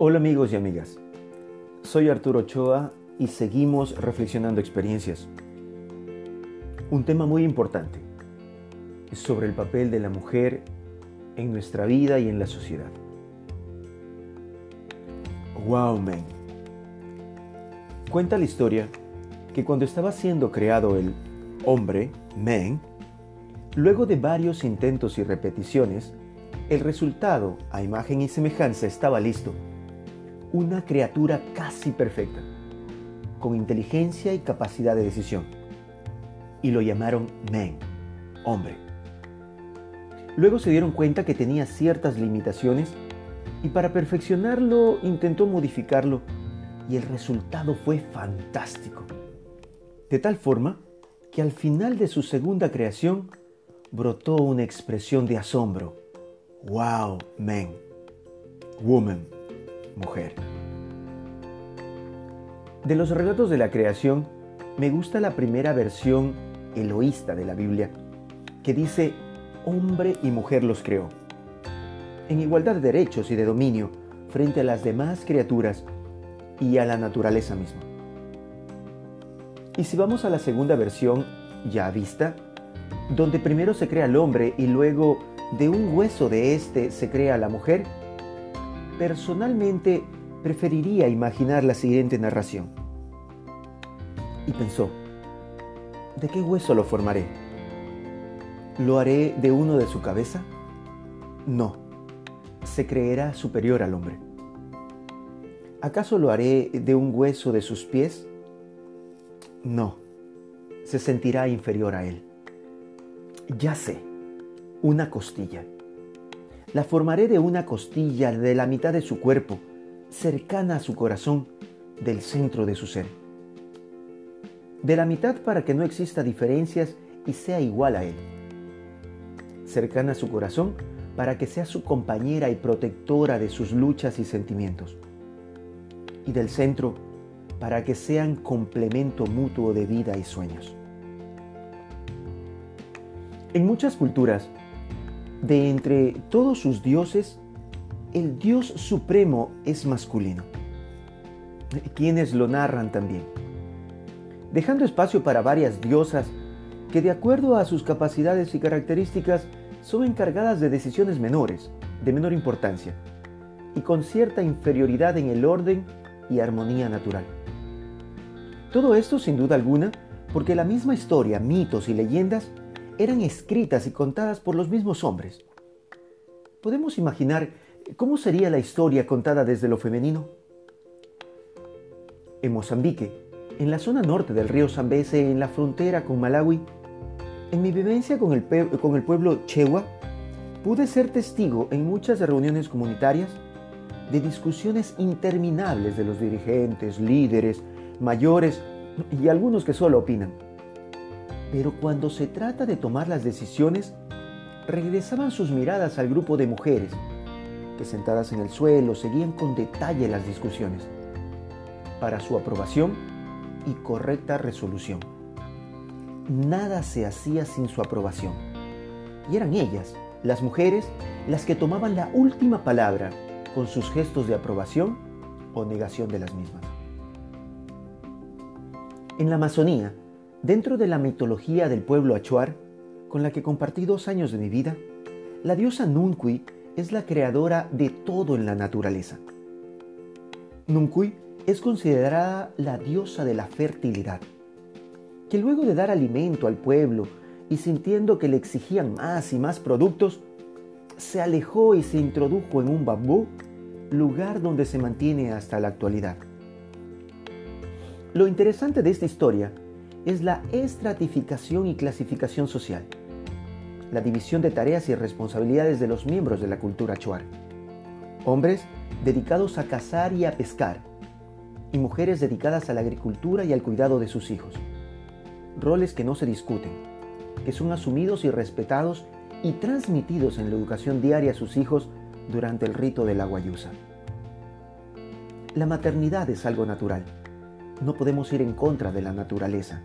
Hola amigos y amigas, soy Arturo Ochoa y seguimos reflexionando experiencias. Un tema muy importante es sobre el papel de la mujer en nuestra vida y en la sociedad. Wow, man. Cuenta la historia que cuando estaba siendo creado el hombre, men, luego de varios intentos y repeticiones, el resultado, a imagen y semejanza, estaba listo. Una criatura casi perfecta, con inteligencia y capacidad de decisión. Y lo llamaron men, hombre. Luego se dieron cuenta que tenía ciertas limitaciones y para perfeccionarlo intentó modificarlo y el resultado fue fantástico. De tal forma que al final de su segunda creación brotó una expresión de asombro Wow, man. Woman, mujer. De los relatos de la creación, me gusta la primera versión eloísta de la Biblia, que dice, hombre y mujer los creó, en igualdad de derechos y de dominio frente a las demás criaturas y a la naturaleza misma. Y si vamos a la segunda versión, ya vista, donde primero se crea el hombre y luego de un hueso de éste se crea la mujer? Personalmente preferiría imaginar la siguiente narración. Y pensó, ¿de qué hueso lo formaré? ¿Lo haré de uno de su cabeza? No, se creerá superior al hombre. ¿Acaso lo haré de un hueso de sus pies? No, se sentirá inferior a él. Ya sé, una costilla. La formaré de una costilla de la mitad de su cuerpo, cercana a su corazón, del centro de su ser. De la mitad para que no exista diferencias y sea igual a él. Cercana a su corazón para que sea su compañera y protectora de sus luchas y sentimientos. Y del centro para que sean complemento mutuo de vida y sueños. En muchas culturas, de entre todos sus dioses, el Dios supremo es masculino. Quienes lo narran también. Dejando espacio para varias diosas que de acuerdo a sus capacidades y características son encargadas de decisiones menores, de menor importancia, y con cierta inferioridad en el orden y armonía natural. Todo esto, sin duda alguna, porque la misma historia, mitos y leyendas eran escritas y contadas por los mismos hombres. ¿Podemos imaginar cómo sería la historia contada desde lo femenino? En Mozambique, en la zona norte del río Zambeze, en la frontera con Malawi, en mi vivencia con el, pueblo Chewa, pude ser testigo en muchas reuniones comunitarias de discusiones interminables de los dirigentes, líderes, mayores y algunos que solo opinan pero cuando se trata de tomar las decisiones, regresaban sus miradas al grupo de mujeres, que sentadas en el suelo seguían con detalle las discusiones, para su aprobación y correcta resolución. Nada se hacía sin su aprobación. Y eran ellas, las mujeres, las que tomaban la última palabra con sus gestos de aprobación o negación de las mismas. En la Amazonía, Dentro de la mitología del pueblo Achuar, con la que compartí dos años de mi vida, la diosa Nuncui es la creadora de todo en la naturaleza. Nuncui es considerada la diosa de la fertilidad, que luego de dar alimento al pueblo y sintiendo que le exigían más y más productos, se alejó y se introdujo en un bambú, lugar donde se mantiene hasta la actualidad. Lo interesante de esta historia es la estratificación y clasificación social, la división de tareas y responsabilidades de los miembros de la cultura chuar. Hombres dedicados a cazar y a pescar, y mujeres dedicadas a la agricultura y al cuidado de sus hijos. Roles que no se discuten, que son asumidos y respetados y transmitidos en la educación diaria a sus hijos durante el rito de la guayusa. La maternidad es algo natural. No podemos ir en contra de la naturaleza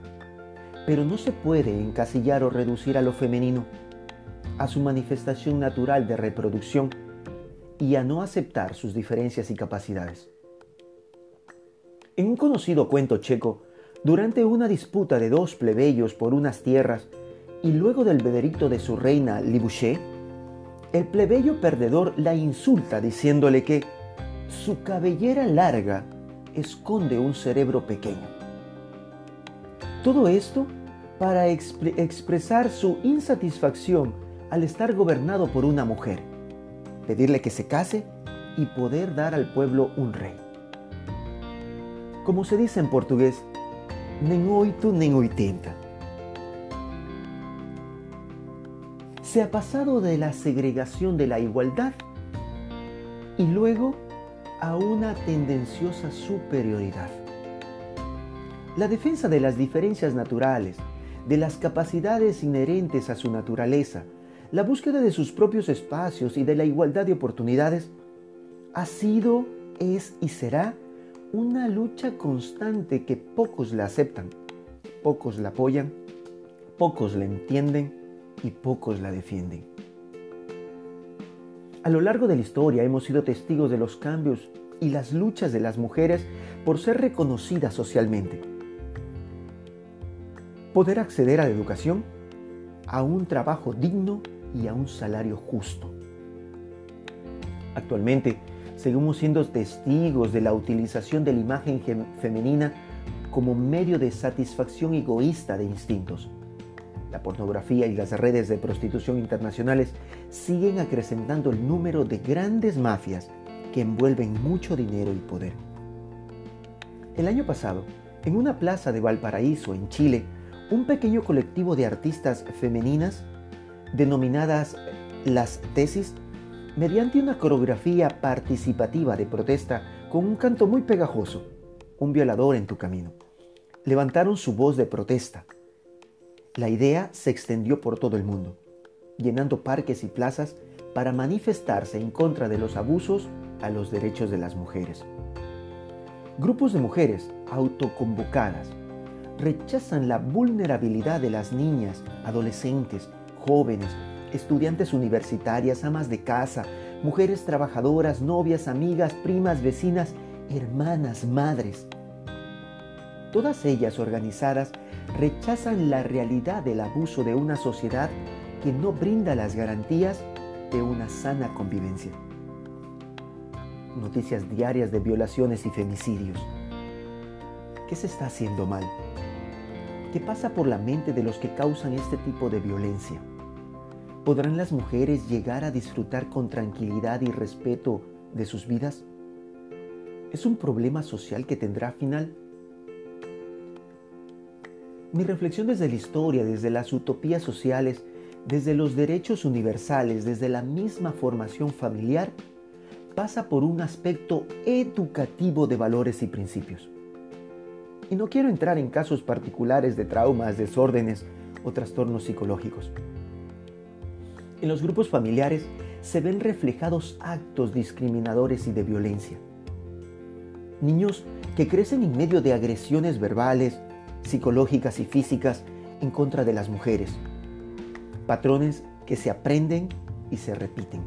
pero no se puede encasillar o reducir a lo femenino, a su manifestación natural de reproducción y a no aceptar sus diferencias y capacidades. En un conocido cuento checo, durante una disputa de dos plebeyos por unas tierras y luego del veredicto de su reina Libouché, el plebeyo perdedor la insulta diciéndole que su cabellera larga esconde un cerebro pequeño. Todo esto para expresar su insatisfacción al estar gobernado por una mujer, pedirle que se case y poder dar al pueblo un rey. Como se dice en portugués, nem oito nem oitenta. Se ha pasado de la segregación de la igualdad y luego a una tendenciosa superioridad. La defensa de las diferencias naturales, de las capacidades inherentes a su naturaleza, la búsqueda de sus propios espacios y de la igualdad de oportunidades ha sido, es y será una lucha constante que pocos la aceptan, pocos la apoyan, pocos la entienden y pocos la defienden. A lo largo de la historia hemos sido testigos de los cambios y las luchas de las mujeres por ser reconocidas socialmente. Poder acceder a la educación, a un trabajo digno y a un salario justo. Actualmente, seguimos siendo testigos de la utilización de la imagen femenina como medio de satisfacción egoísta de instintos. La pornografía y las redes de prostitución internacionales siguen acrecentando el número de grandes mafias que envuelven mucho dinero y poder. El año pasado, en una plaza de Valparaíso, en Chile, un pequeño colectivo de artistas femeninas, denominadas las tesis, mediante una coreografía participativa de protesta con un canto muy pegajoso, un violador en tu camino. Levantaron su voz de protesta. La idea se extendió por todo el mundo, llenando parques y plazas para manifestarse en contra de los abusos a los derechos de las mujeres. Grupos de mujeres autoconvocadas rechazan la vulnerabilidad de las niñas, adolescentes, jóvenes, estudiantes universitarias, amas de casa, mujeres trabajadoras, novias, amigas, primas, vecinas, hermanas, madres. Todas ellas organizadas rechazan la realidad del abuso de una sociedad que no brinda las garantías de una sana convivencia. Noticias diarias de violaciones y femicidios. ¿Qué se está haciendo mal? ¿Qué pasa por la mente de los que causan este tipo de violencia? ¿Podrán las mujeres llegar a disfrutar con tranquilidad y respeto de sus vidas? ¿Es un problema social que tendrá final? Mi reflexión desde la historia, desde las utopías sociales, desde los derechos universales, desde la misma formación familiar, pasa por un aspecto educativo de valores y principios. Y no quiero entrar en casos particulares de traumas, desórdenes o trastornos psicológicos. En los grupos familiares se ven reflejados actos discriminadores y de violencia. Niños que crecen en medio de agresiones verbales, psicológicas y físicas en contra de las mujeres. Patrones que se aprenden y se repiten.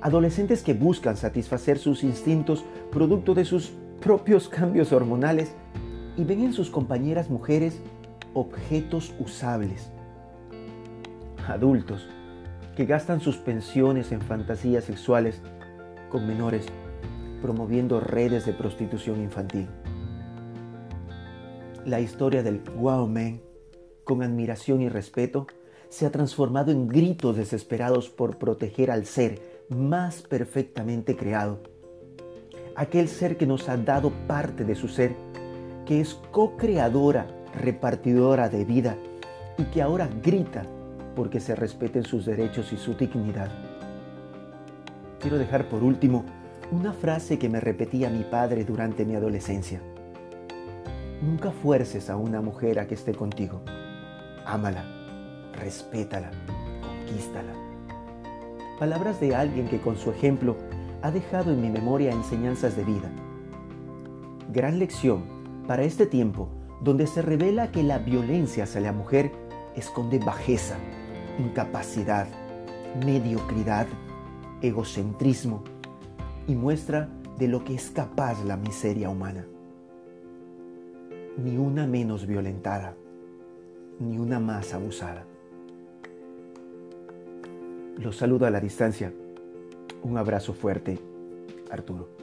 Adolescentes que buscan satisfacer sus instintos producto de sus propios cambios hormonales y ven en sus compañeras mujeres objetos usables adultos que gastan sus pensiones en fantasías sexuales con menores, promoviendo redes de prostitución infantil. La historia del wow man, con admiración y respeto, se ha transformado en gritos desesperados por proteger al ser más perfectamente creado. Aquel ser que nos ha dado parte de su ser, que es co-creadora, repartidora de vida y que ahora grita porque se respeten sus derechos y su dignidad. Quiero dejar por último una frase que me repetía mi padre durante mi adolescencia. Nunca fuerces a una mujer a que esté contigo. Ámala, respétala, conquístala. Palabras de alguien que con su ejemplo ha dejado en mi memoria enseñanzas de vida. Gran lección para este tiempo donde se revela que la violencia hacia la mujer esconde bajeza, incapacidad, mediocridad, egocentrismo y muestra de lo que es capaz la miseria humana. Ni una menos violentada, ni una más abusada. Los saludo a la distancia. Un abrazo fuerte, Arturo.